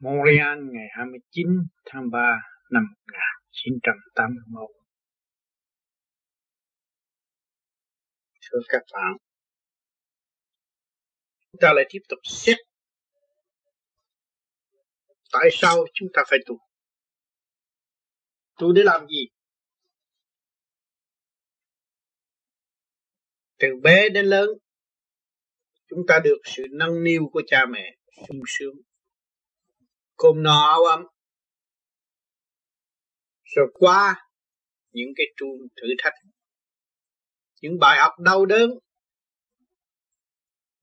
Montreal ngày 29 tháng 3 năm 1981. Thưa các bạn, chúng ta lại tiếp tục xét tại sao chúng ta phải tu. Tu để làm gì? Từ bé đến lớn, chúng ta được sự nâng niu của cha mẹ sung sướng cơm no áo ấm rồi qua những cái chuông thử thách, những bài học đau đớn,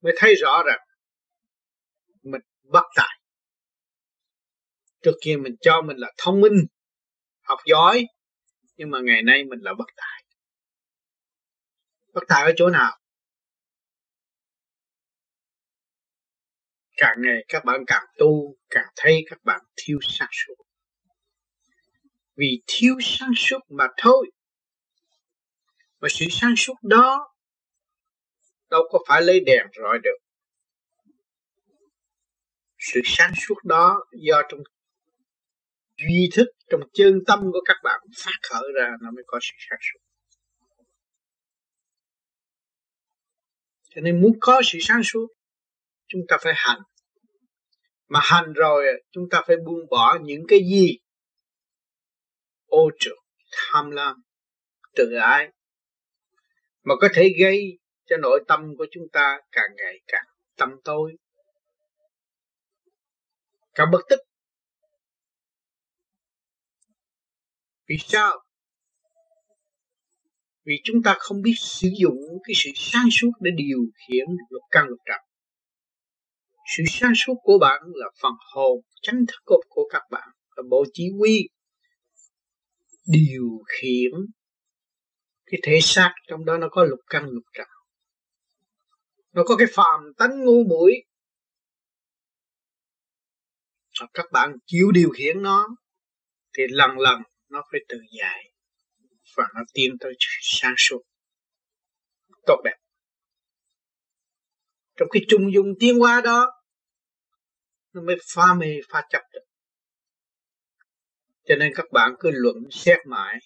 mới thấy rõ rằng mình bất tài. Trước kia mình cho mình là thông minh, học giỏi, nhưng mà ngày nay mình là bất tài. Bất tài ở chỗ nào? Càng ngày các bạn càng tu, càng thấy các bạn thiếu sáng suốt. Vì thiếu sáng suốt mà thôi. Mà sự sáng suốt đó đâu có phải lấy đèn rọi được. Sự sáng suốt đó do trong duy thức, trong chân tâm của các bạn phát khởi ra nó mới có sự sáng suốt. Cho nên muốn có sự sáng suốt chúng ta phải hành. Mà hành rồi, chúng ta phải buông bỏ những cái gì? Ô trượt, tham lam, tự ái. Mà có thể gây cho nội tâm của chúng ta càng ngày càng tâm tối. Càng bất tức. Vì sao? Vì chúng ta không biết sử dụng cái sự sáng suốt để điều khiển luật căn luật trần sự sáng suốt của bạn là phần hồn chánh thức của, của các bạn là bộ chỉ huy điều khiển. Cái thể xác trong đó nó có lục căn lục trần. Nó có cái phàm tánh ngu muội. Các bạn chịu điều khiển nó thì lần lần nó phải tự giải và nó tiến tới sáng suốt. Tốt đẹp. Trong cái trung dung tiến hóa đó nó mới phá mê, phá chấp được. Cho nên các bạn cứ luận xét mãi.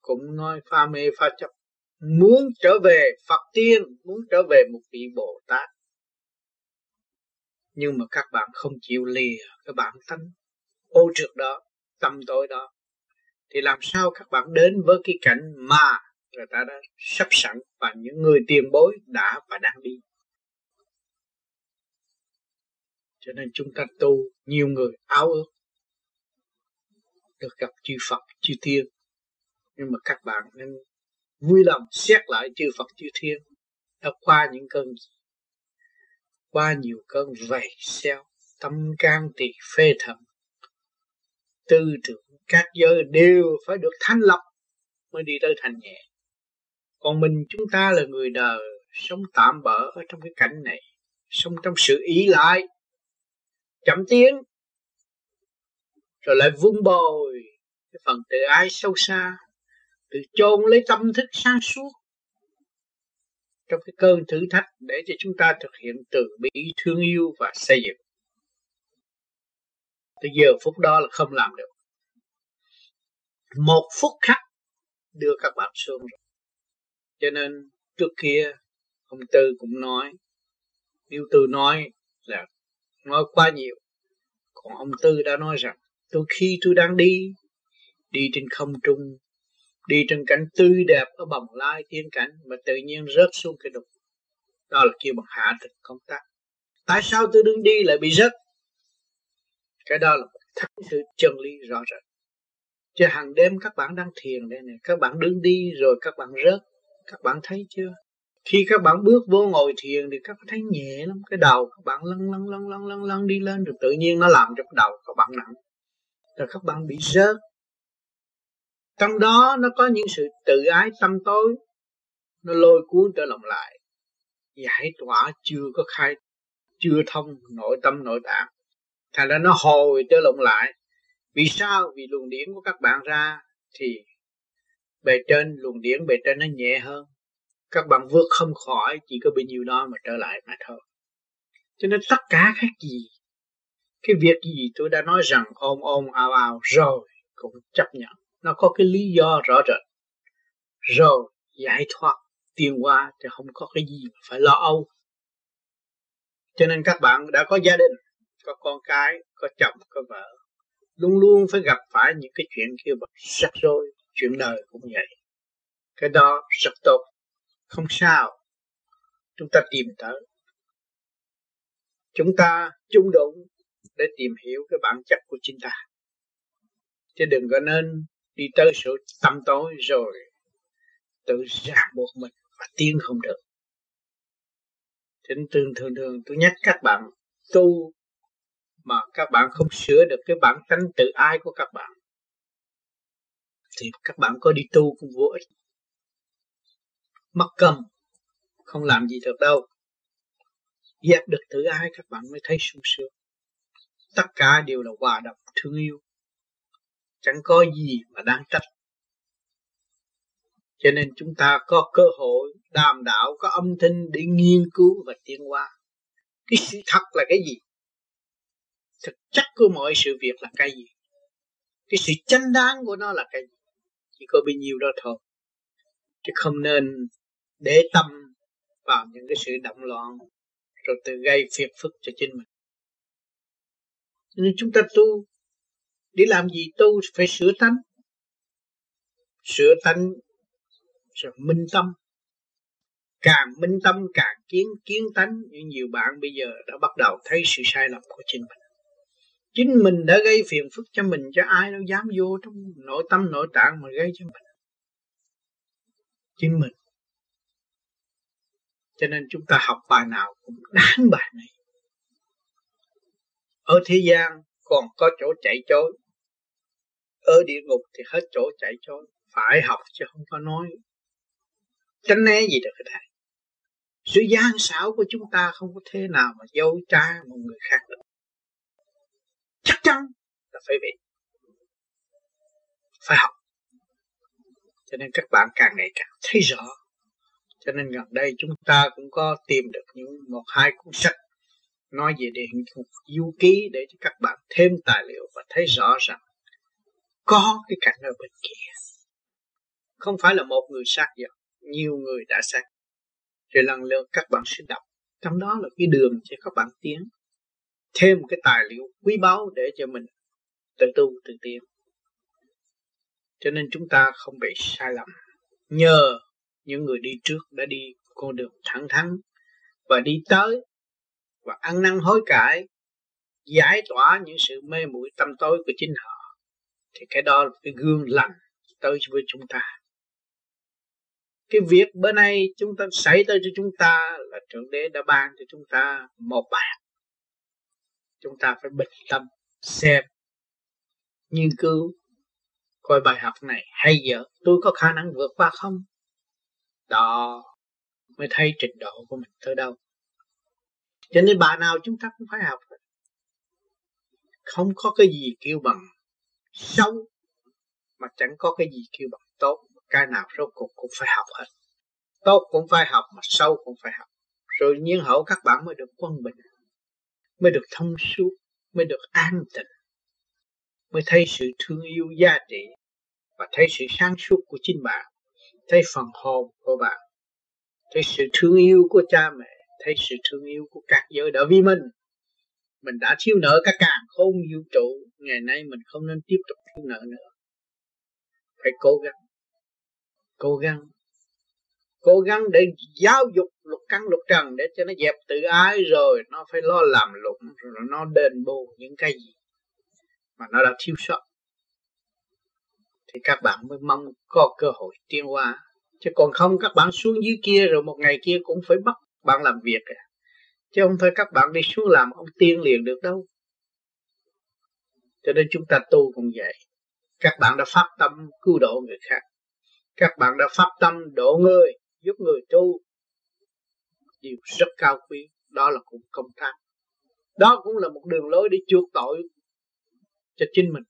Cũng nói pha mê pha chấp. Muốn trở về Phật tiên, muốn trở về một vị Bồ Tát nhưng mà các bạn không chịu lìa cái bản tánh ô trượt đó, tâm tối đó. Thì làm sao các bạn đến với cái cảnh mà người ta đã sắp sẵn và những người tiền bối đã và đang đi. Cho nên chúng ta tu nhiều người áo ước. Được gặp chư Phật, chư Thiên. Nhưng mà các bạn nên vui lòng xét lại chư Phật, chư Thiên. Đã qua những cơn qua nhiều cơn vầy xeo, tâm can tỳ phê thầm tư tưởng các giới đều phải được thanh lọc mới đi tới thành nhẹ. Còn mình chúng ta là người đời, sống tạm bỡ ở trong cái cảnh này, sống trong sự ý lại chậm tiến rồi lại vun bồi cái phần tự ái sâu xa tự chôn lấy tâm thức sáng suốt trong cái cơn thử thách để cho chúng ta thực hiện từ bi, thương yêu và xây dựng. Từ giờ phút đó là không làm được. Một phút khắc đưa các bạn xuống rồi. Cho nên trước kia, ông tư cũng nói nếu tư nói là nói quá nhiều. Còn ông tư đã nói rằng tôi khi tôi đang đi đi trên không trung, đi trên cảnh tươi đẹp ở bồng lai tiên cảnh mà tự nhiên rớt xuống cái đục đó là kêu bằng hạ thực công tác. Tại sao tôi đứng đi lại bị rớt? Cái đó là một thắc sự chân lý rõ rệt chứ hàng đêm các bạn đang thiền đây này các bạn đứng đi rồi các bạn rớt, các bạn thấy chưa? Khi các bạn bước vô ngồi thiền thì các bạn thấy nhẹ lắm, cái đầu các bạn lăn lăn lăn lăn lăn lăn đi lên rồi tự nhiên nó làm cho cái đầu các bạn nặng, rồi các bạn bị rớt. Trong đó nó có những sự tự ái tâm tối, nó lôi cuốn trở lòng lại, giải tỏa chưa có khai, chưa thông nội tâm nội tạng. Thành ra nó hồi trở lộn lại. Vì sao? Vì luồng điển của các bạn ra thì bề trên, luồng điển bề trên nó nhẹ hơn các bạn vượt không khỏi, chỉ có bấy nhiêu đó mà trở lại mà thôi. Cho nên tất cả các gì, cái việc gì tôi đã nói rằng ôm ôm, ào ào rồi cũng chấp nhận. Nó có cái lý do rõ rệt. Rồi giải thoát tiền qua thì không có cái gì phải lo âu. Cho nên các bạn đã có gia đình, có con cái, có chồng, có vợ, luôn luôn phải gặp phải những cái chuyện kia mà rắc rối, chuyện đời cũng vậy. Cái đó rất tốt không sao. Chúng ta tìm tới. Chúng ta chung đụng để tìm hiểu cái bản chất của chính ta. Chứ đừng có nên đi tới sự tâm tối rồi tự ràng buộc mình và tiến không được. Thỉnh thường thường thường tôi nhắc các bạn tu mà các bạn không sửa được cái bản tánh tự ai của các bạn. Thì các bạn có đi tu cũng vô ích mất cầm. Không làm gì được đâu. Dẹp được tự ai các bạn mới thấy sung sướng. Tất cả đều là hòa đồng, thương yêu. Chẳng có gì mà đáng trách. Cho nên chúng ta có cơ hội đàm đạo, có âm thanh để nghiên cứu và tiến hóa. Cái sự thật là cái gì? Thực chất của mọi sự việc là cái gì? Cái sự chánh đáng của nó là cái gì? Chỉ có bao nhiêu đó thôi. Chứ không nên để tâm vào những cái sự động loạn, rồi tự gây phiền phức cho chính mình. Nên chúng ta tu, để làm gì tu phải sửa tánh. Sửa tánh, rồi minh tâm. Càng minh tâm, càng kiến kiến tánh. Như nhiều bạn bây giờ đã bắt đầu thấy sự sai lầm của chính mình. Chính mình đã gây phiền phức cho mình, cho ai đâu dám vô trong nội tâm, nội tạng mà gây cho mình. Chính mình cho nên chúng ta học bài nào cũng đáng bài này. Ở thế gian còn có chỗ chạy trốn ở địa ngục thì hết chỗ chạy trốn phải học chứ không có nói. Tránh né gì được cái thầy. Sự gian xảo của chúng ta không có thế nào mà dâu tra một người khác được. Chắc chắn là phải vậy phải học. Cho nên các bạn càng ngày càng thấy rõ cho nên gần đây chúng ta cũng có tìm được những một hai cuốn sách nói về địa ngục du ký để cho các bạn thêm tài liệu và thấy rõ rằng có cái cảnh ở bên kia. Không phải là một người sát giật nhiều người đã sát. Rồi lần lượt các bạn sẽ đọc. Trong đó là cái đường cho các bạn tiến. Thêm cái tài liệu quý báu để cho mình tự tu, tự tiến. Cho nên chúng ta không bị sai lầm. Nhờ những người đi trước đã đi con đường thẳng thắn và đi tới và ăn năn hối cải, giải tỏa những sự mê muội tâm tối của chính họ. Thì cái đó là cái gương lành tới với chúng ta. Cái việc bữa nay chúng ta xảy tới cho chúng ta là thượng đế đã ban cho chúng ta một bài chúng ta phải bình tâm xem nghiên cứu coi bài học này hay dở tôi có khả năng vượt qua không? Đó, mới thấy trình độ của mình tới đâu. Cho nên bà nào chúng ta cũng phải học. Không có cái gì kêu bằng xấu, mà chẳng có cái gì kêu bằng tốt. Cái nào rốt cuộc cũng phải học hết. Tốt cũng phải học, mà sâu cũng phải học. Rồi nhiên hậu các bạn mới được quân bình, mới được thông suốt, mới được an tịnh, mới thấy sự thương yêu giá trị và thấy sự sáng suốt của chính bạn thấy phần hồn của bạn, thấy sự thương yêu của cha mẹ, thấy sự thương yêu của các giới đã vi mình. Mình đã thiếu nợ các càng khôn vũ trụ, ngày nay mình không nên tiếp tục thiếu nợ nữa. Phải cố gắng cố gắng cố gắng để giáo dục lục căn lục trần để cho nó dẹp tự ái rồi nó phải lo làm lụng rồi nó đền bù những cái gì mà nó đã thiếu sót thì các bạn mới mong có cơ hội tiến hóa. Chứ còn không, các bạn xuống dưới kia rồi một ngày kia cũng phải bắt bạn làm việc à. chứ không phải các bạn đi xuống làm ông tiên liền được đâu. Cho nên chúng ta tu cũng vậy. Các bạn đã phát tâm cứu độ người khác. Các bạn đã phát tâm độ người, giúp người tu. Điều rất cao quý, đó là cũng công tác. Đó cũng là một đường lối để chuộc tội cho chính mình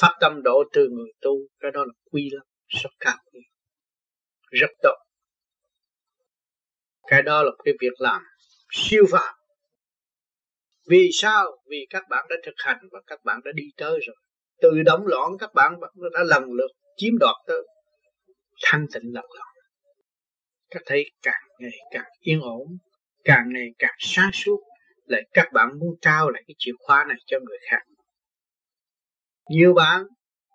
phát tâm độ trừ người tu, cái đó là quy lắm, rất cao quý rất tốt. Cái đó là cái việc làm siêu phạm vì sao? Vì các bạn đã thực hành và các bạn đã đi tới rồi. Từ động loạn, các bạn đã lần lượt chiếm đoạt tới. Thanh tịnh lần lượt các thấy càng ngày càng yên ổn, càng ngày càng sáng suốt. Lại các bạn muốn trao lại cái chìa khóa này cho người khác nhiều bạn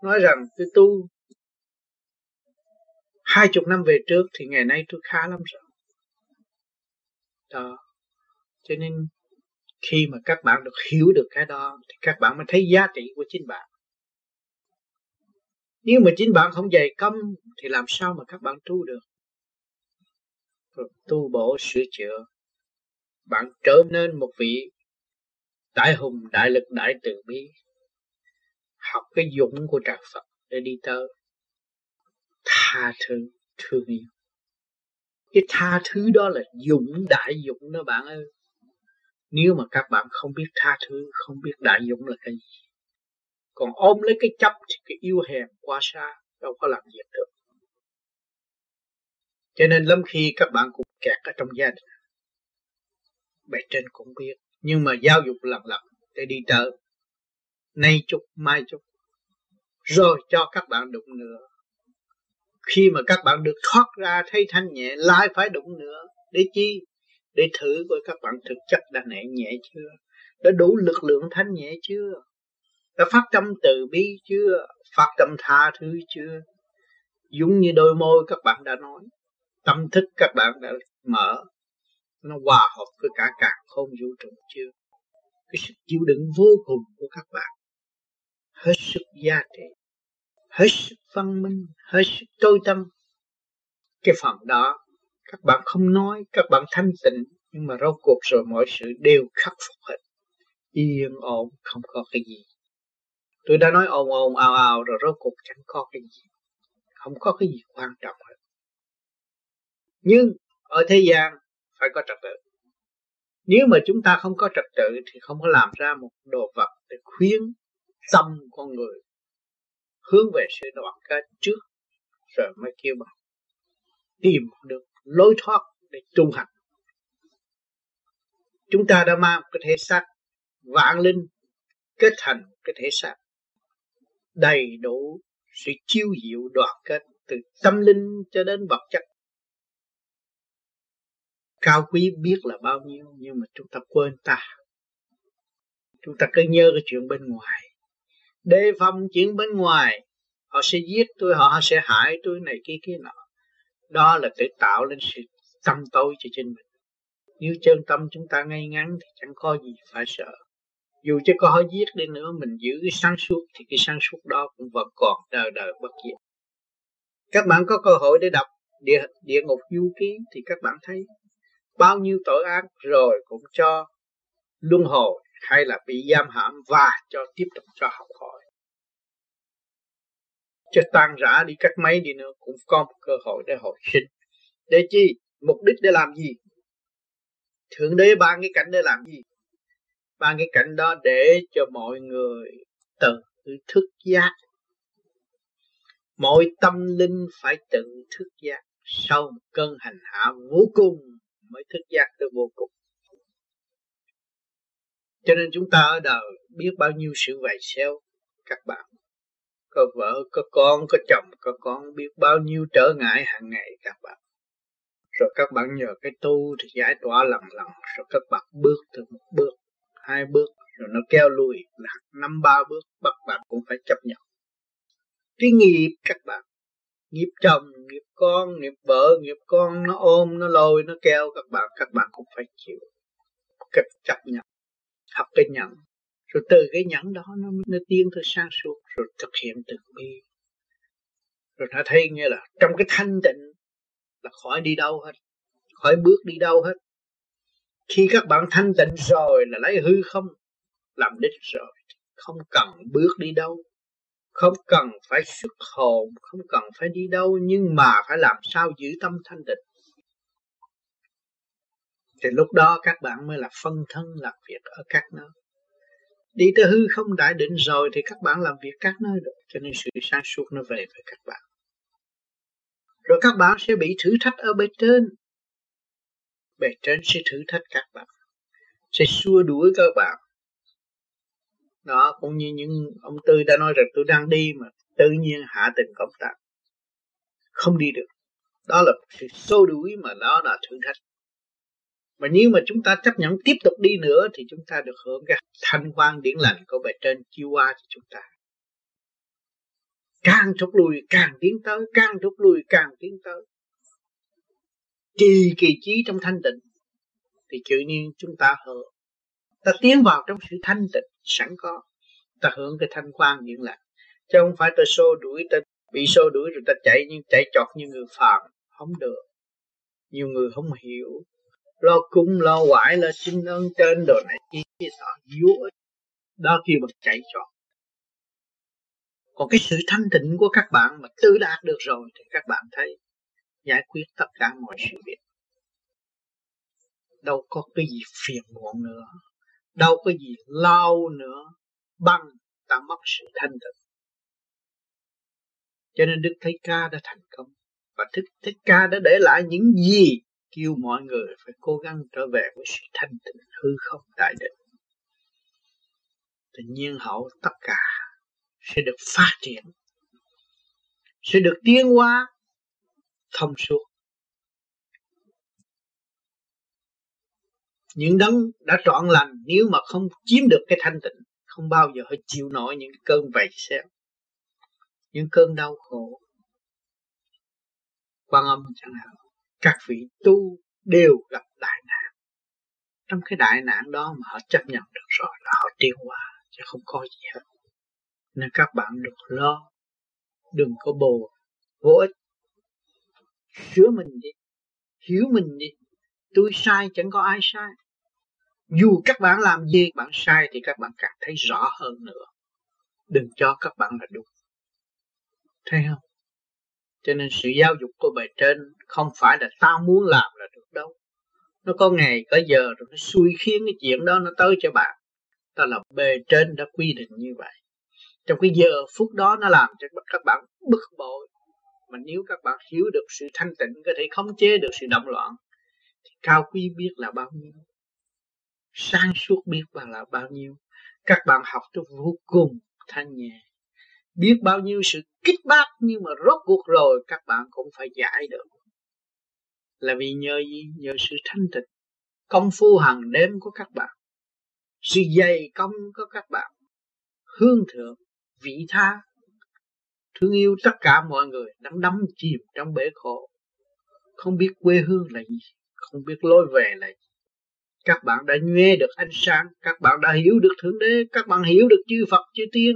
nói rằng tôi tu hai chục năm về trước thì ngày nay tôi khá lắm rồi. Đó. Cho nên khi mà các bạn được hiểu được cái đó thì các bạn mới thấy giá trị của chính bạn. Nếu mà chính bạn không dày công thì làm sao mà các bạn tu được? Rồi tu bổ sửa chữa. Bạn trở nên một vị đại hùng, đại lực, đại từ bi học cái dũng của trời Phật để đi tới tha thứ, thương yêu. Cái tha thứ đó là dũng, đại dũng đó bạn ơi. Nếu mà các bạn không biết tha thứ, không biết đại dũng là cái gì, còn ôm lấy cái chấp thì cái yêu hèn quá xa, đâu có làm việc được. Cho nên lắm khi các bạn cũng kẹt ở trong gia đình, bề trên cũng biết, nhưng mà giáo dục lần lần để đi tới nay chút mai chút rồi cho các bạn đụng nữa khi mà các bạn được thoát ra thấy thanh nhẹ, lại phải đụng nữa để chi? Để thử coi các bạn thực chất đã nhẹ nhẹ chưa? Đã đủ lực lượng thanh nhẹ chưa? Đã phát tâm từ bi chưa? Phát tâm tha thứ chưa? Giống như đôi môi các bạn đã nói, tâm thức các bạn đã mở, nó hòa hợp với cả càng không vũ trụ chưa? Cái sức chịu đựng vô cùng của các bạn hết sức giá trị, hết sức văn minh, hết sức tối tâm. Cái phần đó, các bạn không nói, các bạn thanh tịnh, nhưng mà rốt cuộc rồi mọi sự đều khắc phục hết. Yên ổn, không có cái gì. Tôi đã nói ồn ồn, ào ào, rồi rốt cuộc chẳng có cái gì. Không có cái gì quan trọng hết. Nhưng ở thế gian phải có trật tự. Nếu mà chúng ta không có trật tự thì không có làm ra một đồ vật để khuyến tâm con người, hướng về sự đoàn kết trước, rồi mới kêu bằng, tìm được lối thoát để tu hành. Chúng ta đã mang cái thể xác vạn linh kết thành cái thể xác đầy đủ sự chiêu diệu đoàn kết từ tâm linh cho đến vật chất. Cao quý biết là bao nhiêu, nhưng mà chúng ta quên ta. Chúng ta cứ nhớ cái chuyện bên ngoài đề phòng chuyện bên ngoài, họ sẽ giết tôi, họ sẽ hại tôi này kia kia nọ. Đó là để tạo lên sự tâm tối cho chính mình. Nếu chân tâm chúng ta ngay ngắn thì chẳng có gì phải sợ. Dù cho có họ giết đi nữa, mình giữ cái sáng suốt thì cái sáng suốt đó cũng vẫn còn đời đời bất diệt. Các bạn có cơ hội để đọc địa địa ngục du ký thì các bạn thấy bao nhiêu tội ác rồi cũng cho luân hồi hay là bị giam hãm và cho tiếp tục cho học hỏi. Cho tan rã đi cách mấy đi nữa cũng có một cơ hội để hồi sinh. Để chi? Mục đích để làm gì? Thượng đế ban cái cảnh để làm gì? Ban cái cảnh đó để cho mọi người tự thức giác. Mọi tâm linh phải tự thức giác. Sau một cơn hành hạ vô cùng mới thức giác được vô cùng cho nên chúng ta ở đời biết bao nhiêu sự vầy xéo các bạn. Có vợ, có con, có chồng, có con, biết bao nhiêu trở ngại hàng ngày, các bạn. Rồi các bạn nhờ cái tu thì giải tỏa lần lần rồi các bạn bước từ một bước, hai bước, rồi nó kéo lùi, là năm ba bước, bắt bạn cũng phải chấp nhận. Cái nghiệp, các bạn, nghiệp chồng, nghiệp con, nghiệp vợ, nghiệp con nó ôm, nó lôi, nó kéo các bạn các bạn cũng phải chịu. Cách chấp nhận học cái nhận rồi từ cái nhẫn đó nó nó tiến tới sang suốt, rồi thực hiện từ bi. Rồi nó thấy như là trong cái thanh tịnh là khỏi đi đâu hết, khỏi bước đi đâu hết. Khi các bạn thanh tịnh rồi là lấy hư không, làm đích rồi. Không cần bước đi đâu, không cần phải xuất hồn, không cần phải đi đâu, nhưng mà phải làm sao giữ tâm thanh tịnh? Thì lúc đó các bạn mới là phân thân làm việc ở các nơi. Đi tới hư không đại định rồi thì các bạn làm việc các nơi được, cho nên sự sáng suốt nó về với các bạn. Rồi các bạn sẽ bị thử thách ở bên trên. Bề trên sẽ thử thách các bạn, sẽ xua đuổi các bạn. Đó, cũng như những ông tư đã nói rằng tôi đang đi mà tự nhiên hạ tình công tác. Không đi được. Đó là sự xô đuổi mà đó là thử thách mà nếu mà chúng ta chấp nhận tiếp tục đi nữa thì chúng ta được hưởng cái thanh quan điển lành của bề trên chiêu qua cho chúng ta. Càng rút lui, càng tiến tới, càng rút lui, càng tiến tới. Trì kỳ trí trong thanh tịnh thì tự nhiên chúng ta hưởng. Ta tiến vào trong sự thanh tịnh sẵn có. Ta hưởng cái thanh quan điển lành. Chứ không phải ta xô đuổi, ta bị xô đuổi rồi ta chạy nhưng chạy chọt như người phàm. Không được. Nhiều người không hiểu lo cung lo quải lo xin ơn trên đồ này, chi kia sợ vô đó kêu bằng chạy trọn còn cái sự thanh tịnh của các bạn mà tự đạt được rồi thì các bạn thấy giải quyết tất cả mọi sự việc. Đâu có cái gì phiền muộn nữa, đâu có gì lao nữa, bằng ta mất sự thanh tịnh. Cho nên Đức thấy Ca đã thành công, và Thích Thích Ca đã để lại những gì kêu mọi người phải cố gắng trở về với sự thanh tịnh hư không đại định. Tự nhiên hậu tất cả sẽ được phát triển, sẽ được tiến hóa, thông suốt. Những đấng đã trọn lành, nếu mà không chiếm được cái thanh tịnh, không bao giờ phải chịu nổi những cơn vầy xéo, những cơn đau khổ. Quan âm chẳng hạn các vị tu đều gặp đại nạn. Trong cái đại nạn đó mà họ chấp nhận được rồi là họ tiêu hóa, chứ không có gì hết. Nên các bạn đừng lo, đừng có bồ, vô ích. Sửa mình đi, hiểu mình đi. Tôi sai, chẳng có ai sai. Dù các bạn làm gì, bạn sai thì các bạn càng thấy rõ hơn nữa. Đừng cho các bạn là đúng. Thấy không? Cho nên sự giáo dục của bề trên không phải là tao muốn làm là được đâu. Nó có ngày, có giờ rồi nó xui khiến cái chuyện đó nó tới cho bạn. Đó là bề trên đã quy định như vậy. Trong cái giờ phút đó nó làm cho các bạn bực bội. Mà nếu các bạn hiểu được sự thanh tịnh, có thể khống chế được sự động loạn, thì cao quý biết là bao nhiêu. Sáng suốt biết bằng là bao nhiêu. Các bạn học cho vô cùng thanh nhẹ. Biết bao nhiêu sự kích bác, nhưng mà rốt cuộc rồi, các bạn cũng phải giải được. Là vì nhờ gì? Nhờ sự thanh tịnh. Công phu hàng đêm của các bạn. Sự dày công của các bạn. Hương thượng, vị tha. Thương yêu tất cả mọi người đang đắm chìm trong bể khổ. Không biết quê hương là gì, không biết lối về là gì. Các bạn đã nghe được ánh sáng, các bạn đã hiểu được thượng đế, các bạn hiểu được chư phật, chư tiên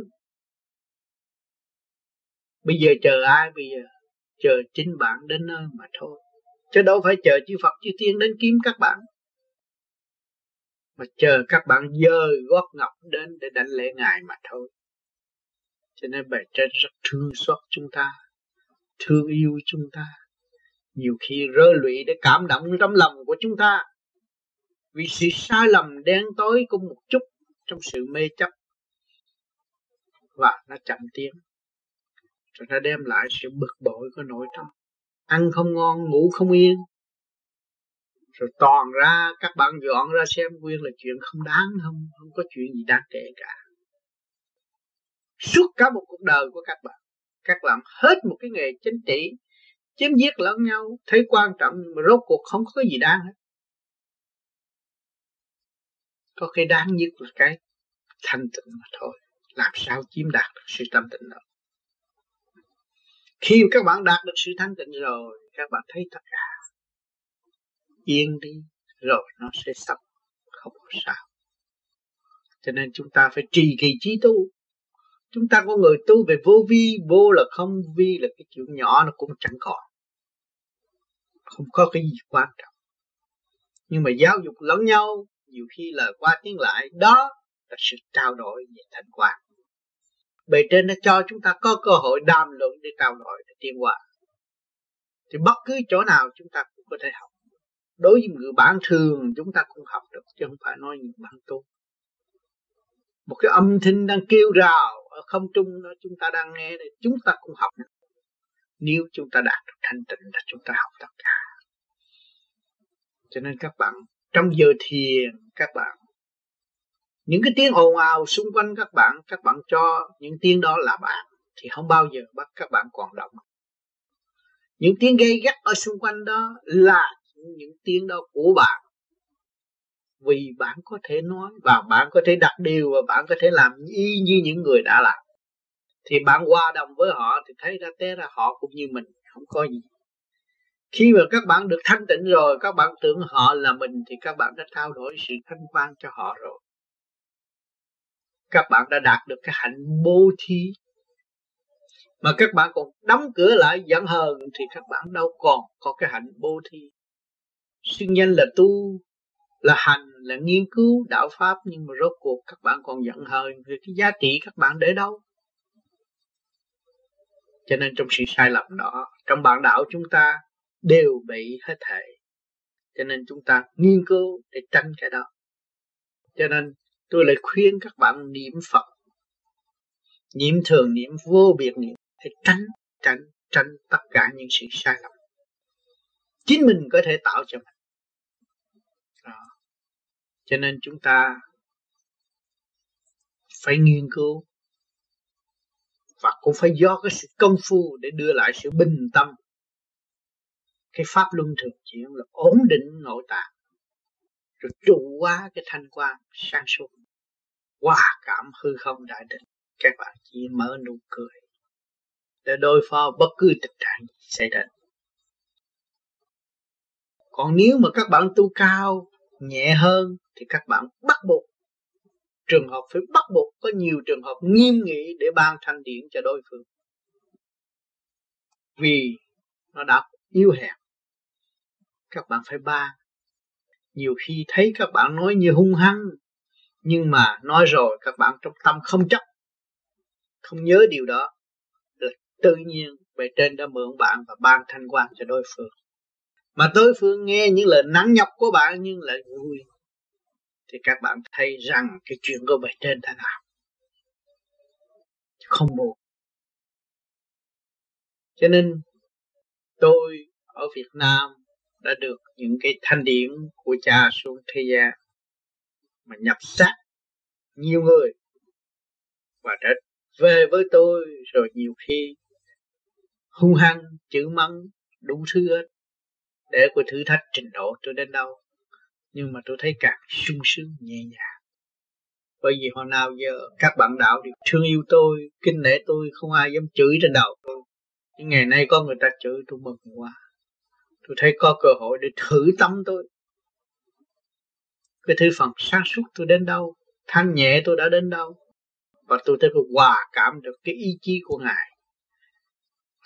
bây giờ chờ ai? Bây giờ chờ chính bạn đến nơi mà thôi. Chứ đâu phải chờ chư Phật, chư Tiên đến kiếm các bạn. Mà chờ các bạn dơ gót ngọc đến để đảnh lễ ngài mà thôi. Cho nên bài trên rất thương xót chúng ta, thương yêu chúng ta. Nhiều khi rơi lụy để cảm động trong lòng của chúng ta. Vì sự sai lầm đen tối của một chút trong sự mê chấp. Và nó chậm tiến rồi nó đem lại sự bực bội của nội tâm ăn không ngon, ngủ không yên. Rồi toàn ra, các bạn dọn ra xem nguyên là chuyện không đáng, không không có chuyện gì đáng kể cả. Suốt cả một cuộc đời của các bạn, các làm hết một cái nghề chính trị, chém giết lẫn nhau, thấy quan trọng mà rốt cuộc không có gì đáng hết. Có cái đáng nhất là cái thanh tịnh mà thôi. Làm sao chiếm đạt được sự tâm tịnh đó? Khi các bạn đạt được sự thanh tịnh rồi, các bạn thấy tất cả yên đi, rồi nó sẽ xong không có sao. Cho nên chúng ta phải trì kỳ trí tu. Chúng ta có người tu về vô vi, vô là không vi là cái chuyện nhỏ nó cũng chẳng còn. Không có cái gì quan trọng. Nhưng mà giáo dục lẫn nhau, nhiều khi là qua tiếng lại, đó là sự trao đổi về thành quả bề trên nó cho chúng ta có cơ hội đàm luận để trao đổi, để tiến hóa thì bất cứ chỗ nào chúng ta cũng có thể học. Đối với người bản thường, chúng ta cũng học được, chứ không phải nói những bản tu một cái âm thanh đang kêu rào ở không trung đó, chúng ta đang nghe thì chúng ta cũng học được. Nếu chúng ta đạt được thanh tịnh là chúng ta học tất cả. Cho nên các bạn, trong giờ thiền, các bạn những cái tiếng ồn ào xung quanh các bạn các bạn cho những tiếng đó là bạn, thì không bao giờ bắt các bạn còn động. Những tiếng gây gắt ở xung quanh đó là những tiếng đó của bạn. Vì bạn có thể nói và bạn có thể đặt điều và bạn có thể làm y như những người đã làm. Thì bạn hòa đồng với họ thì thấy ra té ra họ cũng như mình, không có gì. Khi mà các bạn được thanh tịnh rồi, các bạn tưởng họ là mình, thì các bạn đã trao đổi sự thanh quan cho họ rồi các bạn đã đạt được cái hạnh bố thí. Mà các bạn còn đóng cửa lại giận hờn thì các bạn đâu còn có cái hạnh bố thí. Xưng danh là tu, là hành, là nghiên cứu đạo pháp, nhưng mà rốt cuộc các bạn còn giận hờn về cái giá trị các bạn để đâu. Cho nên trong sự sai lầm đó, trong bản đạo chúng ta đều bị hết thảy cho nên chúng ta nghiên cứu để tránh cái đó. Cho nên tôi lại khuyên các bạn niệm phật. Niệm thường, niệm vô biệt, niệm để tránh tránh tránh tất cả những sự sai lầm. Chính mình có thể tạo cho mình. Đó. cho nên chúng ta phải nghiên cứu. Và cũng phải do cái sự công phu để đưa lại sự bình tâm. Cái pháp luân thường chuyển là ổn định nội tạng, rồi trụ quá cái thanh quan sang suốt hòa cảm hư không đại định các bạn chỉ mở nụ cười. Để đối phó bất cứ tình trạng gì xảy đến. Còn nếu mà các bạn tu cao, nhẹ hơn, thì các bạn bắt buộc. Trường hợp phải bắt buộc. Có nhiều trường hợp nghiêm nghị để ban thanh điển cho đối phương. Vì nó đã yêu hẹp các bạn phải ban. Nhiều khi thấy các bạn nói như hung hăng nhưng mà nói rồi các bạn trong tâm không chấp, không nhớ điều đó, là tự nhiên bề trên đã mượn bạn và ban thanh quan cho đối phương. Mà đối phương nghe những lời nắng nhọc của bạn nhưng lại vui, thì các bạn thấy rằng cái chuyện của bề trên thế nào không buồn. Cho nên, tôi ở Việt Nam đã được những cái thanh điển của cha xuống thế gian mà nhập sát nhiều người và trở về với tôi rồi nhiều khi hung hăng, chữ mắng đủ thứ hết. Để tôi thử thách trình độ tôi đến đâu. Nhưng mà tôi thấy càng sung sướng, nhẹ nhàng. Bởi vì hồi nào giờ các bạn đạo đều thương yêu tôi kinh nể tôi, không ai dám chửi trên đầu tôi. Nhưng ngày nay có người ta chửi tôi mừng quá. Tôi thấy có cơ hội để thử tâm tôi cái thứ phần sáng suốt tôi đến đâu, thanh nhẹ tôi đã đến đâu. Và tôi thấy tôi hòa cảm được cái ý chí của ngài.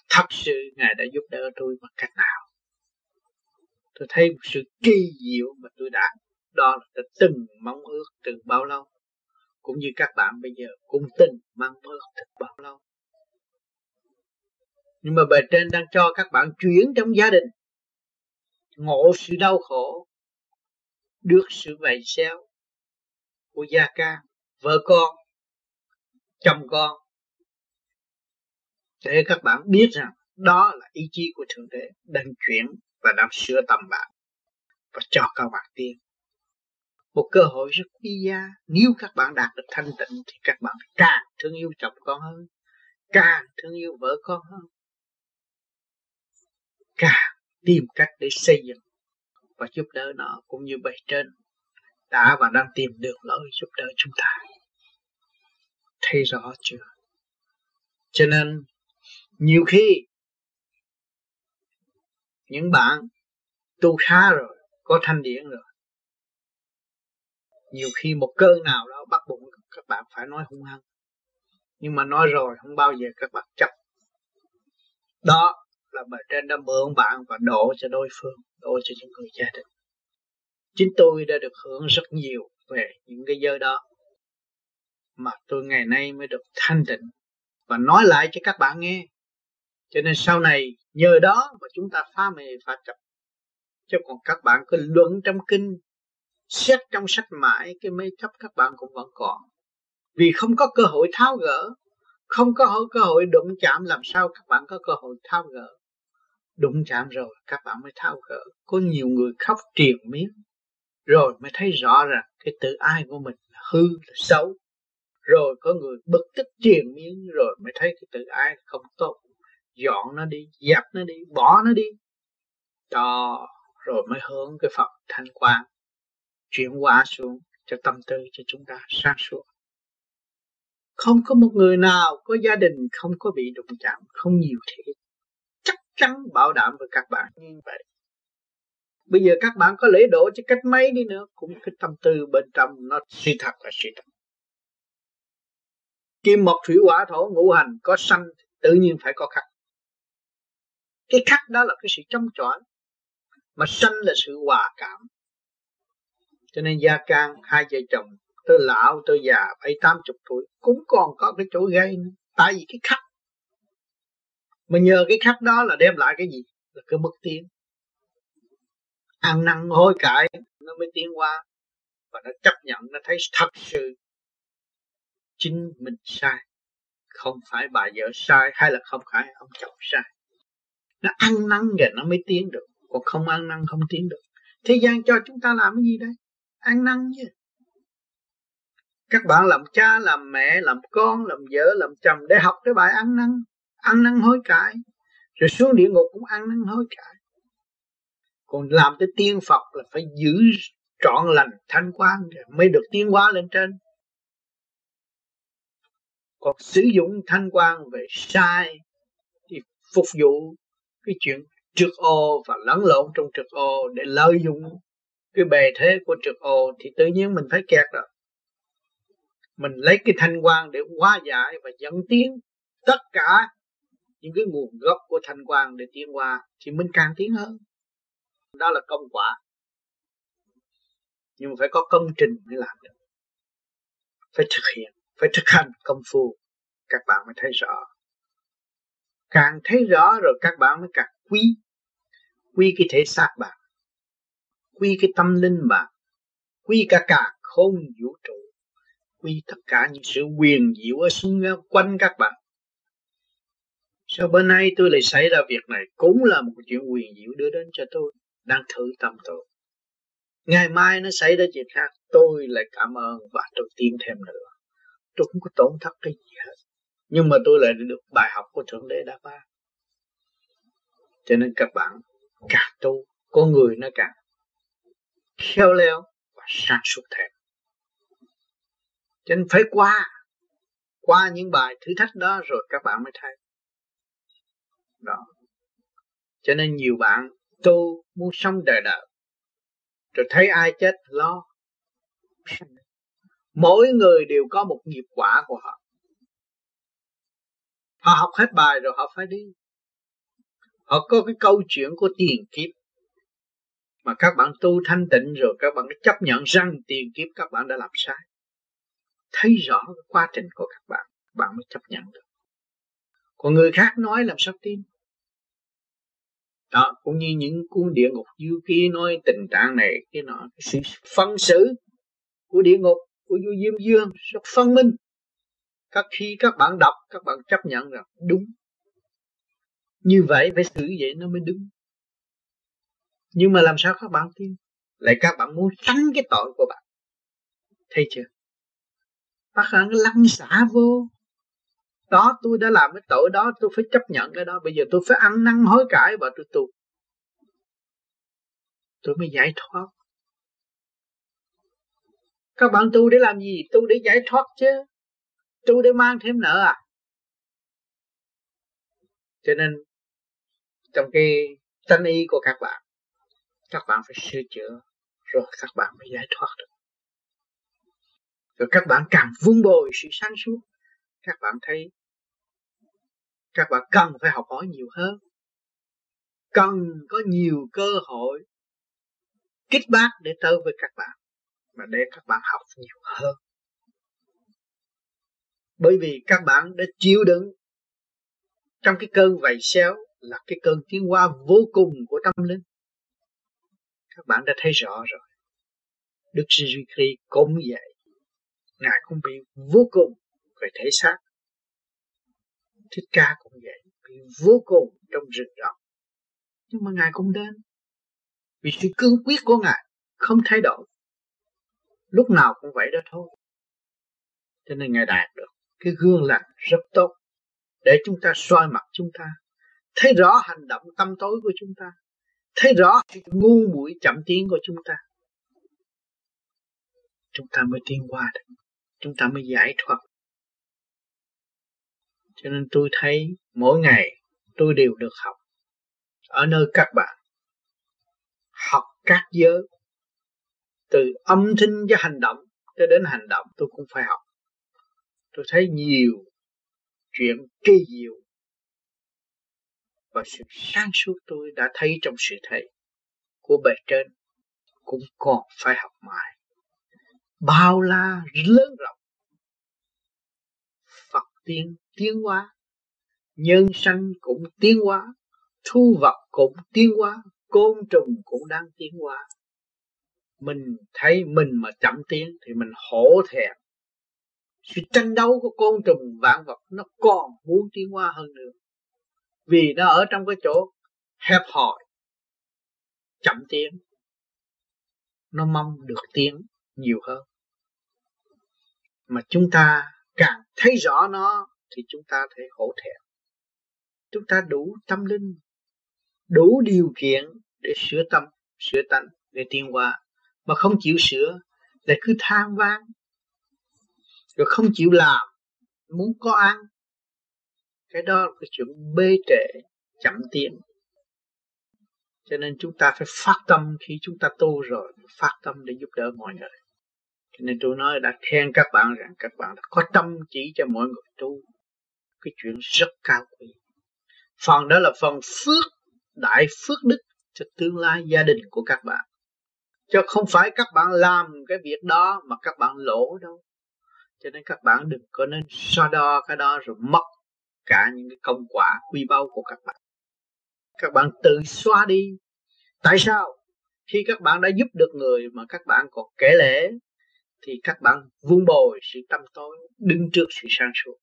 Thật sự ngài đã giúp đỡ tôi bằng cách nào? Tôi thấy một sự kỳ diệu mà tôi đã. Đó là từng mong ước từ bao lâu? Cũng như các bạn bây giờ cũng từng mong ước từ bao lâu? Nhưng mà bề trên đang cho các bạn chuyển trong gia đình. Ngộ sự đau khổ được sự vầy xéo của gia ca, vợ con, chồng con. Để các bạn biết rằng đó là ý chí của thượng đế, đang chuyển và đang sửa tâm bạn và cho các bạn tiên. Một cơ hội rất quý giá. Nếu các bạn đạt được thanh tịnh thì các bạn càng thương yêu chồng con hơn, càng thương yêu vợ con hơn. Càng tìm cách để xây dựng và giúp đỡ nó cũng như bề trên. Đã và đang tìm được lối giúp đỡ chúng ta. Thấy rõ chưa? Cho nên, nhiều khi, những bạn tu khá rồi, có thanh điển rồi, nhiều khi một cơn nào đó bắt buộc các bạn phải nói hung hăng. Nhưng mà nói rồi không bao giờ các bạn chấp. Đó là bề trên đã mượn bạn và đổ cho đối phương, đổ cho những người gia đình. Chính tôi đã được hưởng rất nhiều về những cái giờ đó. Mà tôi ngày nay mới được thanh tịnh và nói lại cho các bạn nghe. Cho nên sau này, nhờ đó mà chúng ta phá mê, phá chấp chứ còn các bạn cứ luận trong kinh, xét trong sách mãi, cái mê chấp các bạn cũng vẫn còn. Vì không có cơ hội tháo gỡ, không có cơ hội đụng chạm làm sao các bạn có cơ hội tháo gỡ đụng chạm rồi, các bạn mới tháo gỡ. Có nhiều người khóc triền miên rồi mới thấy rõ rằng cái tự ai của mình là hư, là xấu. Rồi có người bực tức triền miên rồi mới thấy cái tự ai không tốt. Dọn nó đi, dẹp nó đi, bỏ nó đi. Đó, rồi mới hướng cái phật thanh quan chuyển hóa xuống cho tâm tư cho chúng ta sáng suốt. Không có một người nào, có gia đình không có bị đụng chạm, không nhiều thế chắn bảo đảm với các bạn. Như vậy bây giờ các bạn có lễ độ cho cách mấy đi nữa, cũng cái tâm tư bên trong nó suy thật là suy thật. Kim một thủy hỏa thổ ngũ hành có sanh, tự nhiên phải có khắc. Cái khắc đó là cái sự chống chọi, mà sanh là sự hòa cảm. Cho nên gia can, hai vợ chồng, tôi lão, tôi già, bảy tám chục tuổi, cũng còn có cái chỗ gây nữa. Tại vì cái khắc mà nhờ cái khắc đó là đem lại cái gì? Là cái bất tiến. Ăn năn hối cải, nó mới tiến qua và nó chấp nhận, nó thấy thật sự chính mình sai. Không phải bà vợ sai hay là không phải ông chồng sai. Nó ăn năn rồi nó mới tiến được. Còn không ăn năn không tiến được. Thế gian cho chúng ta làm cái gì đây? Ăn năn chứ. Các bạn làm cha, làm mẹ, làm con, làm vợ, làm chồng để học cái bài ăn năn ăn năn hối cải. Rồi xuống địa ngục cũng ăn năn hối cải. Còn làm tới tiên Phật là phải giữ trọn lành thanh quan mới được tiến hóa lên trên. Còn sử dụng thanh quan về sai thì phục vụ cái chuyện trượt ô và lẫn lộn trong trượt ô để lợi dụng cái bề thế của trượt ô thì tự nhiên mình phải kẹt rồi. Mình lấy cái thanh quan để hóa giải và dẫn tiến tất cả những cái nguồn gốc của thanh quan để tiến qua thì mình càng tiến hơn. Đó là công quả. Nhưng mà phải có công trình mới làm được. Phải thực hiện, phải thực hành công phu. Các bạn mới thấy rõ. Càng thấy rõ rồi các bạn mới càng quý. Quý cái thể xác bạn. Quy cái tâm linh bạn. Quy cả cả không vũ trụ. Quy tất cả những sự quyền diệu ở xung quanh các bạn sao bữa nay tôi lại xảy ra việc này cũng là một chuyện quyền diệu đưa đến cho tôi đang thử tâm tôi ngày mai nó xảy ra chuyện khác, tôi lại cảm ơn và tôi tìm thêm nữa. Tôi không có tổn thất cái gì hết, nhưng mà tôi lại được bài học của thượng đế đã ban cho nên các bạn, càng tu con người nó càng khéo léo và sáng suốt thêm. Cho nên phải qua qua những bài thử thách đó rồi các bạn mới thấy đó. Cho nên nhiều bạn tu muốn sống đời đời. Rồi thấy ai chết, lo. Mỗi người đều có một nghiệp quả của họ. Họ học hết bài rồi họ phải đi. Họ có cái câu chuyện của tiền kiếp. Mà các bạn tu thanh tịnh rồi, các bạn chấp nhận rằng tiền kiếp các bạn đã làm sai. Thấy rõ cái quá trình của các bạn bạn mới chấp nhận được. Còn người khác nói làm sao tin? Đó cũng như những cuốn địa ngục du ký nói tình trạng này cái nọ cái sự phân xử của địa ngục của vua diêm dương rất phân minh. Các khi các bạn đọc các bạn chấp nhận rằng đúng. Như vậy phải xử vậy nó mới đúng. Nhưng mà làm sao các bạn tin? Lại các bạn muốn tránh cái tội của bạn. Thấy chưa? Bác bạn lăn xả vô đó tôi đã làm cái tội đó, tôi phải chấp nhận cái đó. Bây giờ tôi phải ăn năn hối cải và tôi tu tôi mới giải thoát. Các bạn tu để làm gì? Tu để giải thoát chứ. Tu để mang thêm nợ à? Cho nên, trong cái tâm ý của các bạn các bạn phải sửa chữa, rồi các bạn mới giải thoát được. Rồi các bạn càng vun bồi sự sáng suốt các bạn thấy, các bạn cần phải học hỏi nhiều hơn. Cần có nhiều cơ hội kích bác để tới với các bạn và để các bạn học nhiều hơn. Bởi vì các bạn đã chịu đựng trong cái cơn vầy xéo là cái cơn tiến hóa vô cùng của tâm linh. Các bạn đã thấy rõ rồi. Đức Jesus Christ cũng vậy. Ngài cũng bị vô cùng về thể xác. Thích Ca cũng vậy Bị vô cùng trong rừng rậm. Nhưng mà Ngài cũng đến. Vì sự cương quyết của Ngài Không thay đổi. Lúc nào cũng vậy đó thôi. Cho nên ngài đạt được cái gương lành rất tốt để chúng ta soi mặt chúng ta, thấy rõ hành động tâm tối của chúng ta, thấy rõ ngu muội chậm tiến của chúng ta. Chúng ta mới tiến qua được. Chúng ta mới giải thoát cho nên tôi thấy mỗi ngày tôi đều được học. Ở nơi các bạn, học các giới, từ âm thanh cho hành động cho đến hành động tôi cũng phải học. Tôi thấy nhiều chuyện kỳ diệu và sự sáng suốt tôi đã thấy trong sự thầy của bề trên cũng còn phải học mãi. Bao la lớn rộng Phật tiên tiến hóa. Nhân sanh cũng tiến hóa, thu vật cũng tiến hóa, côn trùng cũng đang tiến hóa. Mình thấy mình mà chậm tiến thì mình hổ thẹn. Sự tranh đấu của côn trùng, vạn vật nó còn muốn tiến hóa hơn nữa. Vì nó ở trong cái chỗ hẹp hòi, chậm tiến. Nó mong được tiến nhiều hơn. Mà chúng ta càng thấy rõ nó thì chúng ta thấy hổ thẹn. Chúng ta đủ tâm linh, đủ điều kiện để sửa tâm, sửa tánh, để tiến hóa. Mà không chịu sửa lại cứ than vang, rồi không chịu làm, muốn có ăn. Cái đó là cái chuyện bê trễ, chậm tiến. Cho nên chúng ta phải phát tâm khi chúng ta tu rồi, phát tâm để giúp đỡ mọi người. Cho nên tôi nói đã khen các bạn rằng các bạn đã có tâm chỉ cho mọi người tu cái chuyện rất cao quý. Phần đó là phần phước, đại phước đức cho tương lai gia đình của các bạn. Chứ không phải các bạn làm cái việc đó mà các bạn lỗ đâu. Cho nên các bạn đừng có nên so đo cái đó rồi mất cả những cái công quả quy bao của các bạn. Các bạn tự xóa đi. Tại sao? Khi các bạn đã giúp được người mà các bạn còn kể lễ thì các bạn vun bồi sự tâm tối, đứng trước sự sáng suốt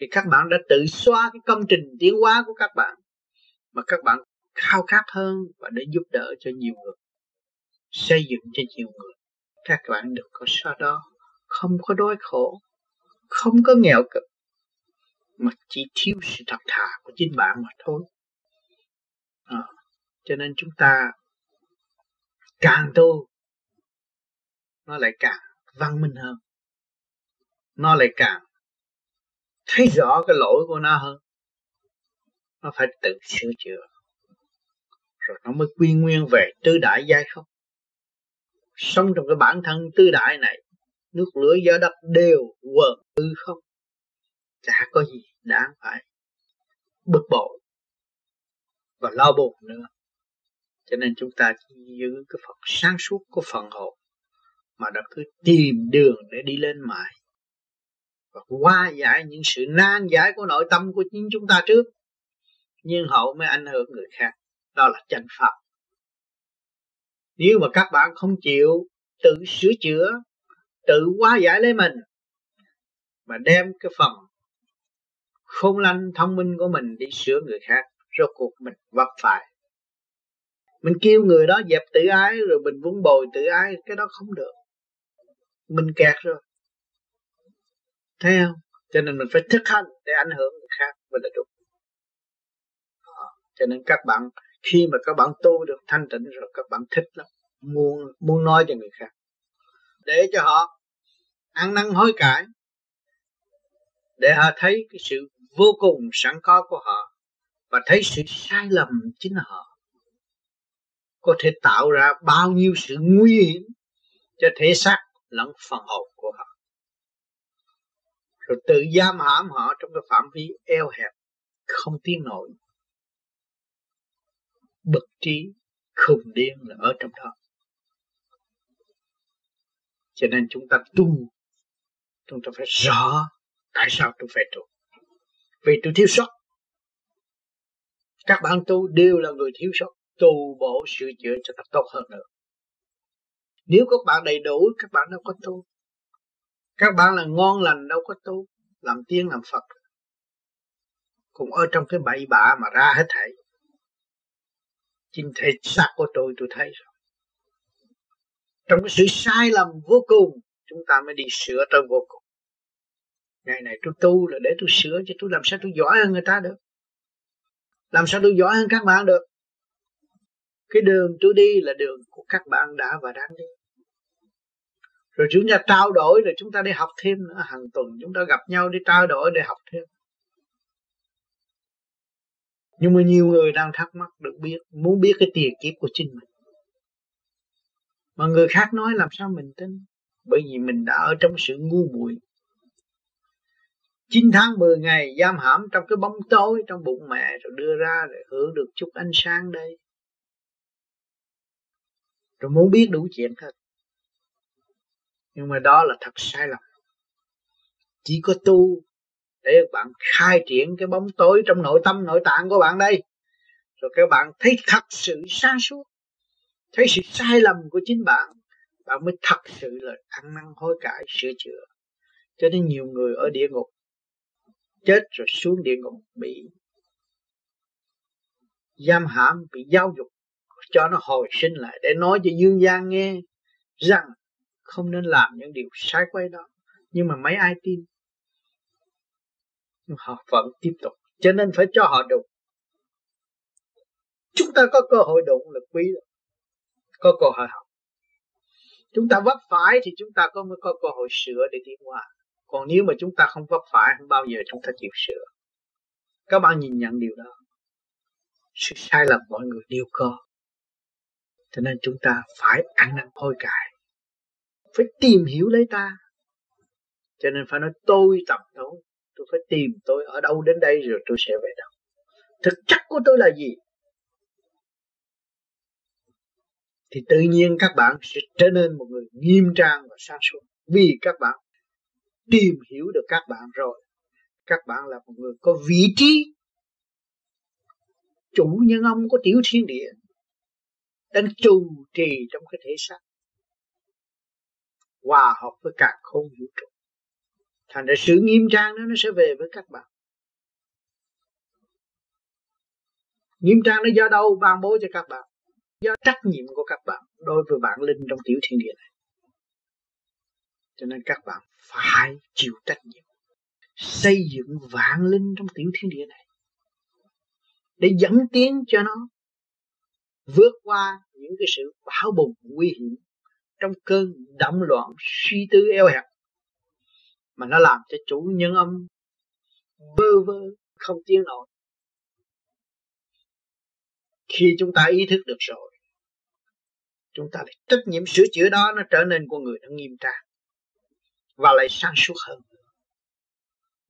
thì các bạn đã tự xóa cái công trình tiến hóa của các bạn mà các bạn khao khát hơn và để giúp đỡ cho nhiều người xây dựng cho nhiều người. Các bạn được có so đó không có đói khổ không có nghèo cực mà chỉ thiếu sự thật thà của chính bạn mà thôi. À, cho nên chúng ta càng tu nó lại càng văn minh hơn. Nó lại càng thấy rõ cái lỗi của nó hơn. Nó phải tự sửa chữa. Rồi nó mới quy nguyên về tư đại giai không? Sống trong cái bản thân tư đại này, nước lửa gió đất đều quần tư không? Chả có gì đáng phải bực bội và lo buồn nữa. Cho nên chúng ta chỉ giữ cái phần sáng suốt của phần hồn, mà đã cứ tìm đường để đi lên mãi và qua giải những sự nan giải của nội tâm của chính chúng ta trước, nhưng hậu mới ảnh hưởng người khác. Đó là chân pháp. Nếu mà các bạn không chịu tự sửa chữa, tự hóa giải lấy mình, mà đem cái phần khôn lanh thông minh của mình đi sửa người khác, rốt cuộc mình vấp phải. Mình kêu người đó dẹp tự ái, rồi mình vun bồi tự ái, cái đó không được. Mình kẹt rồi thấy không cho nên mình phải thực hành để ảnh hưởng người khác mình là đúng. Cho nên các bạn, khi mà các bạn tu được thanh tịnh rồi, các bạn thích lắm. Muốn muốn nói cho người khác. Để cho họ ăn năn hối cải. Để họ thấy cái sự vô cùng sẵn có của họ. Và thấy sự sai lầm chính họ. Có thể tạo ra bao nhiêu sự nguy hiểm cho thể xác lẫn phần hồn của họ rồi tự giam hãm họ trong cái phạm vi eo hẹp, không tiến nổi. Bực trí, khùng điên là ở trong đó. Cho nên chúng ta tu, chúng ta phải rõ tại sao tôi phải tu. Vì tôi thiếu sót. Các bạn tu đều là người thiếu sót, tu bổ sửa chữa cho ta tốt hơn nữa. Nếu các bạn đầy đủ, các bạn đâu có tu các bạn là ngon lành đâu có tu làm tiên, làm phật. Cũng ở trong cái bậy bạ mà ra hết thảy. Chính thể xác của tôi tôi thấy rồi. Trong cái sự sai lầm vô cùng, chúng ta mới đi sửa tới vô cùng. Ngày này tôi tu là để tôi sửa, chứ tôi làm sao tôi giỏi hơn người ta được? Làm sao tôi giỏi hơn các bạn được? Cái đường tôi đi là đường của các bạn đã và đang đi rồi chúng ta trao đổi rồi chúng ta đi học thêm nữa. Hàng tuần chúng ta gặp nhau đi trao đổi để học thêm. Nhưng mà nhiều người đang thắc mắc được biết, muốn biết cái tiền kiếp của chính mình. Mà người khác nói làm sao mình tin? Bởi vì mình đã ở trong sự ngu muội. 9 tháng 10 ngày, giam hãm trong cái bóng tối trong bụng mẹ, rồi đưa ra để hưởng được chút ánh sáng đây. Rồi muốn biết đủ chuyện hết nhưng mà đó là thật sai lầm. Chỉ có tu để bạn khai triển cái bóng tối trong nội tâm, nội tạng của bạn đây. Rồi các bạn thấy thật sự sáng suốt, thấy sự sai lầm của chính bạn bạn mới thật sự là ăn năn hối cải, sửa chữa. Cho nên nhiều người ở địa ngục, chết rồi xuống địa ngục bị giam hãm, bị giáo dục, cho nó hồi sinh lại, để nói cho dương gian nghe rằng không nên làm những điều sai quay đó. Nhưng mà mấy ai tin? Họ vẫn tiếp tục. Cho nên phải cho họ đụng chúng ta có cơ hội đụng là quý lắm có cơ hội học. Chúng ta vấp phải thì chúng ta có mới có cơ hội sửa để tiến hóa. Còn nếu mà chúng ta không vấp phải, không bao giờ chúng ta chịu sửa. Các bạn nhìn nhận điều đó. Sự sai lầm mọi người đều có. Cho nên chúng ta phải ăn năn hối cải phải tìm hiểu lấy ta. Cho nên phải nói, tôi tập tôi tôi phải tìm tôi ở đâu đến đây rồi tôi sẽ về đâu. Thực chất của tôi là gì? Thì tự nhiên các bạn sẽ trở nên một người nghiêm trang và sáng suốt. Vì các bạn tìm hiểu được các bạn rồi, các bạn là một người có vị trí. Chủ nhân ông của tiểu thiên địa đang trù trì trong cái thể xác hòa hợp với cả không vũ trụ. Thành ra sự nghiêm trang đó nó sẽ về với các bạn. Nghiêm trang nó do đâu? Ban bố cho các bạn. Do trách nhiệm của các bạn đối với bản linh trong tiểu thiên địa này. Cho nên các bạn phải chịu trách nhiệm. Xây dựng vạn linh trong tiểu thiên địa này. Để dẫn tiến cho nó vượt qua những cái sự bão bùng nguy hiểm trong cơn động loạn suy tư eo hẹp, mà nó làm cho chủ nhân âm bơ vơ không tiếng nổi khi chúng ta ý thức được rồi, chúng ta lại trách nhiệm sửa chữa đó nó trở nên con người nó nghiêm trang và lại sáng suốt hơn.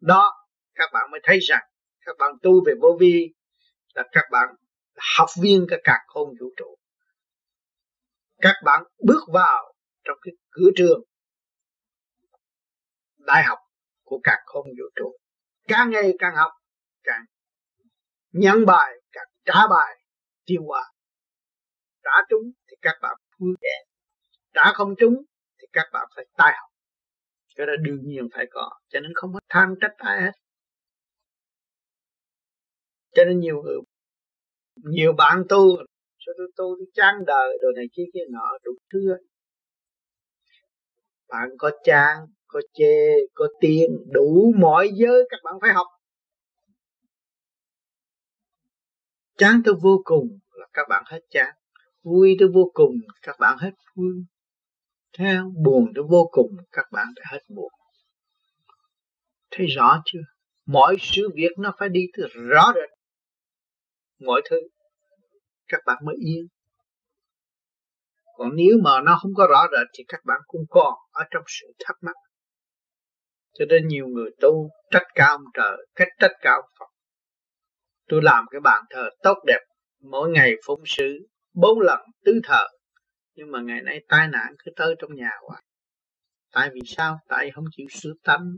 Đó, các bạn mới thấy rằng các bạn tu về vô vi là các bạn là học viên các cả không vũ trụ các bạn bước vào trong cái cửa trường đại học của cả không vũ trụ. Càng ngày càng học, càng nhận bài, càng trả bài, tiêu hóa. Trả trúng thì các bạn vui vẻ. Trả không trúng thì các bạn phải tai học. Cái đó đương nhiên phải có, cho nên không có than trách ai hết. Cho nên nhiều người, nhiều bạn tu cho tôi tu tôi chán đời đồ này kia kia nọ đủ thứ bạn có chán có chê, có tiền, đủ mọi giới các bạn phải học. Chán tôi vô cùng là các bạn hết chán. Vui tôi vô cùng, các bạn hết vui. Theo buồn tôi vô cùng, các bạn phải hết buồn. Thấy rõ chưa? Mọi sự việc nó phải đi từ rõ rệt. Mọi thứ các bạn mới yên. Còn nếu mà nó không có rõ rệt thì các bạn cũng còn ở trong sự thắc mắc. Cho nên nhiều người tu trách cao ông trời, cách trách cao Phật. Tôi làm cái bàn thờ tốt đẹp, mỗi ngày phụng sự bốn lần tứ thờ. Nhưng mà ngày nay tai nạn cứ tới trong nhà hoài. Tại vì sao? Tại không chịu sửa tánh.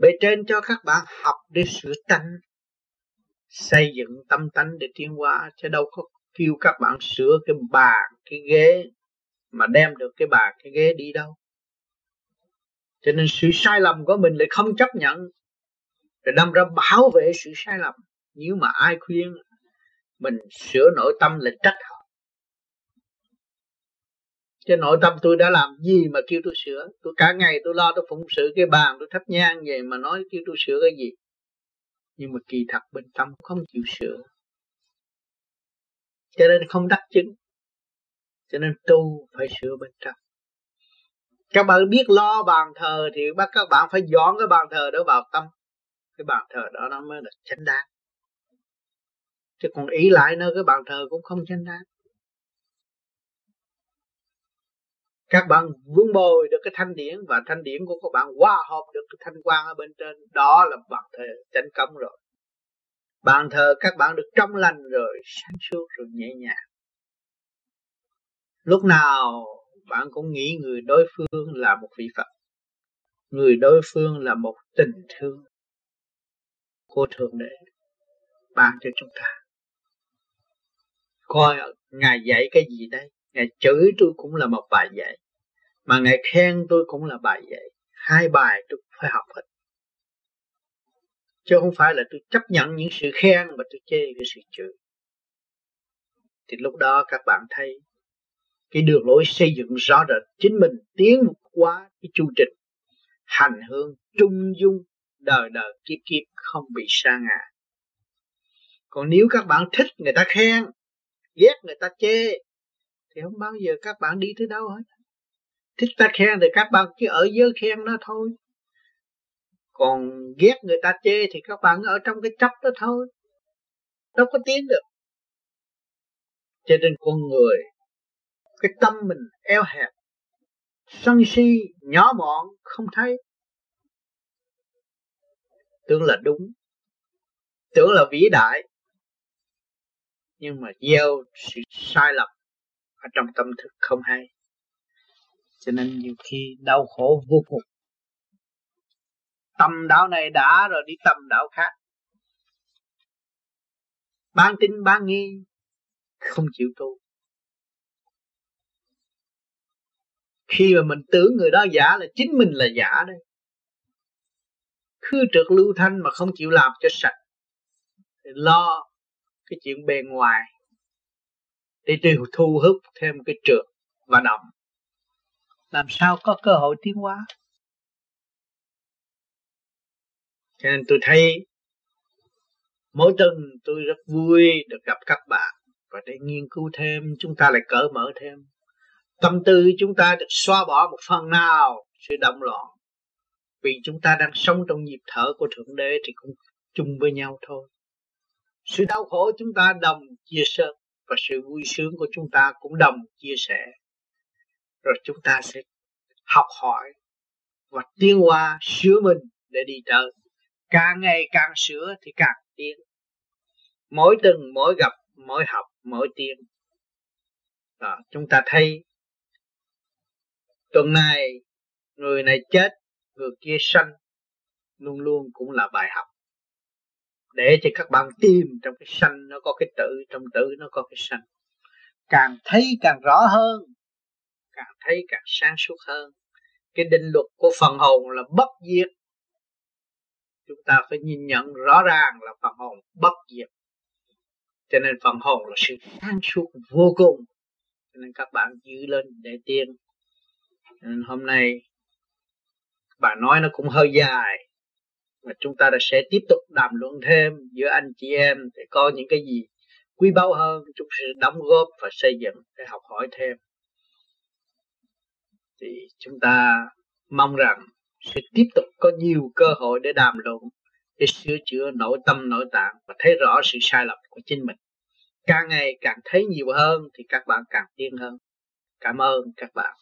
bề trên cho các bạn học để sửa tánh xây dựng tâm tánh để tiến hóa, chứ đâu có kêu các bạn sửa cái bàn cái ghế mà đem được cái bàn cái ghế đi đâu. Cho nên sự sai lầm của mình lại không chấp nhận. Rồi đâm ra bảo vệ sự sai lầm. Nếu mà ai khuyên, mình sửa nội tâm là trách họ. Chứ nội tâm tôi đã làm gì mà kêu tôi sửa? Tôi cả ngày tôi lo tôi phụng sự cái bàn, Tôi thắp nhang về mà nói kêu tôi sửa cái gì? Nhưng mà kỳ thật bên tâm không chịu sửa. Cho nên không đắc chứng. Cho nên tu phải sửa bên trong. Các bạn biết lo bàn thờ thì bắt các bạn phải dọn cái bàn thờ đó vào tâm. Cái bàn thờ đó nó mới là chánh đáng chứ còn ý lại nơi cái bàn thờ cũng không chánh đáng các bạn vun bồi được cái thanh điển và thanh điển của các bạn hòa hợp được cái thanh quan ở bên trên, đó là bạn thờ chánh công rồi. Bạn thờ các bạn được trong lành rồi, sáng suốt rồi nhẹ nhàng. Lúc nào bạn cũng nghĩ người đối phương là một vị Phật, người đối phương là một tình thương của thượng đế ban cho chúng ta. Coi, ngài dạy cái gì đây? Ngài chửi tôi cũng là một bài dạy, mà ngài khen tôi cũng là bài dạy. Hai bài tôi phải học hết. Chứ không phải là tôi chấp nhận những sự khen mà tôi chê cái sự chửi. Thì lúc đó các bạn thấy cái đường lối xây dựng rõ rệt chính mình tiến qua cái chu trình hành hương trung dung, đời đời kiếp kiếp không bị sa ngã. Còn nếu các bạn thích người ta khen, ghét người ta chê thì không bao giờ các bạn đi tới đâu hết. Thích ta khen thì các bạn cứ ở dưới khen nó thôi. Còn ghét người ta chê thì các bạn ở trong cái chấp đó thôi. Đâu có tiến được. Cho nên con người, cái tâm mình eo hẹp, sân si, nhỏ mọn, không thấy. Tưởng là đúng, tưởng là vĩ đại. Nhưng mà gieo sự sai lầm ở trong tâm thức không hay. Cho nên nhiều khi đau khổ vô cùng. Tâm đạo này đã rồi đi tâm đạo khác. Bán tin bán nghi, không chịu tu. Khi mà mình tưởng người đó giả là chính mình là giả đây cứ trượt lưu thanh mà không chịu làm cho sạch. Thì lo cái chuyện bề ngoài để tôi thu hút thêm cái trượt và động làm sao có cơ hội tiến hóa? Cho nên tôi thấy mỗi tuần tôi rất vui được gặp các bạn và để nghiên cứu thêm, chúng ta lại cởi mở thêm. Tâm tư chúng ta được xóa bỏ một phần nào, sự động loạn. Vì chúng ta đang sống trong nhịp thở của thượng đế thì cũng chung với nhau thôi. Sự đau khổ chúng ta đồng chia sẻ và sự vui sướng của chúng ta cũng đồng chia sẻ. Rồi chúng ta sẽ học hỏi và tiến qua sửa mình để đi tới. Càng ngày càng sửa thì càng tiến. Mỗi tuần mỗi gặp mỗi học mỗi tiến. Đó, chúng ta thấy tuần này người này chết người kia sanh luôn luôn cũng là bài học để cho các bạn tìm trong cái sanh nó có cái tự trong tự nó có cái sanh. Càng thấy càng rõ hơn, càng thấy càng sáng suốt hơn. Cái định luật của phần hồn là bất diệt. Chúng ta phải nhìn nhận rõ ràng là phần hồn bất diệt. Cho nên phần hồn là sự sáng suốt vô cùng. Cho nên các bạn giữ lên để tiên. Nên hôm nay, bà nói nó cũng hơi dài và chúng ta đã sẽ tiếp tục đàm luận thêm giữa anh chị em để có những cái gì quý báu hơn, chúng sẽ đóng góp và xây dựng để học hỏi thêm. Thì chúng ta mong rằng sẽ tiếp tục có nhiều cơ hội để đàm luận, để sửa chữa nội tâm, nội tạng và thấy rõ sự sai lầm của chính mình. Càng ngày càng thấy nhiều hơn thì các bạn càng tiến hơn. Cảm ơn các bạn.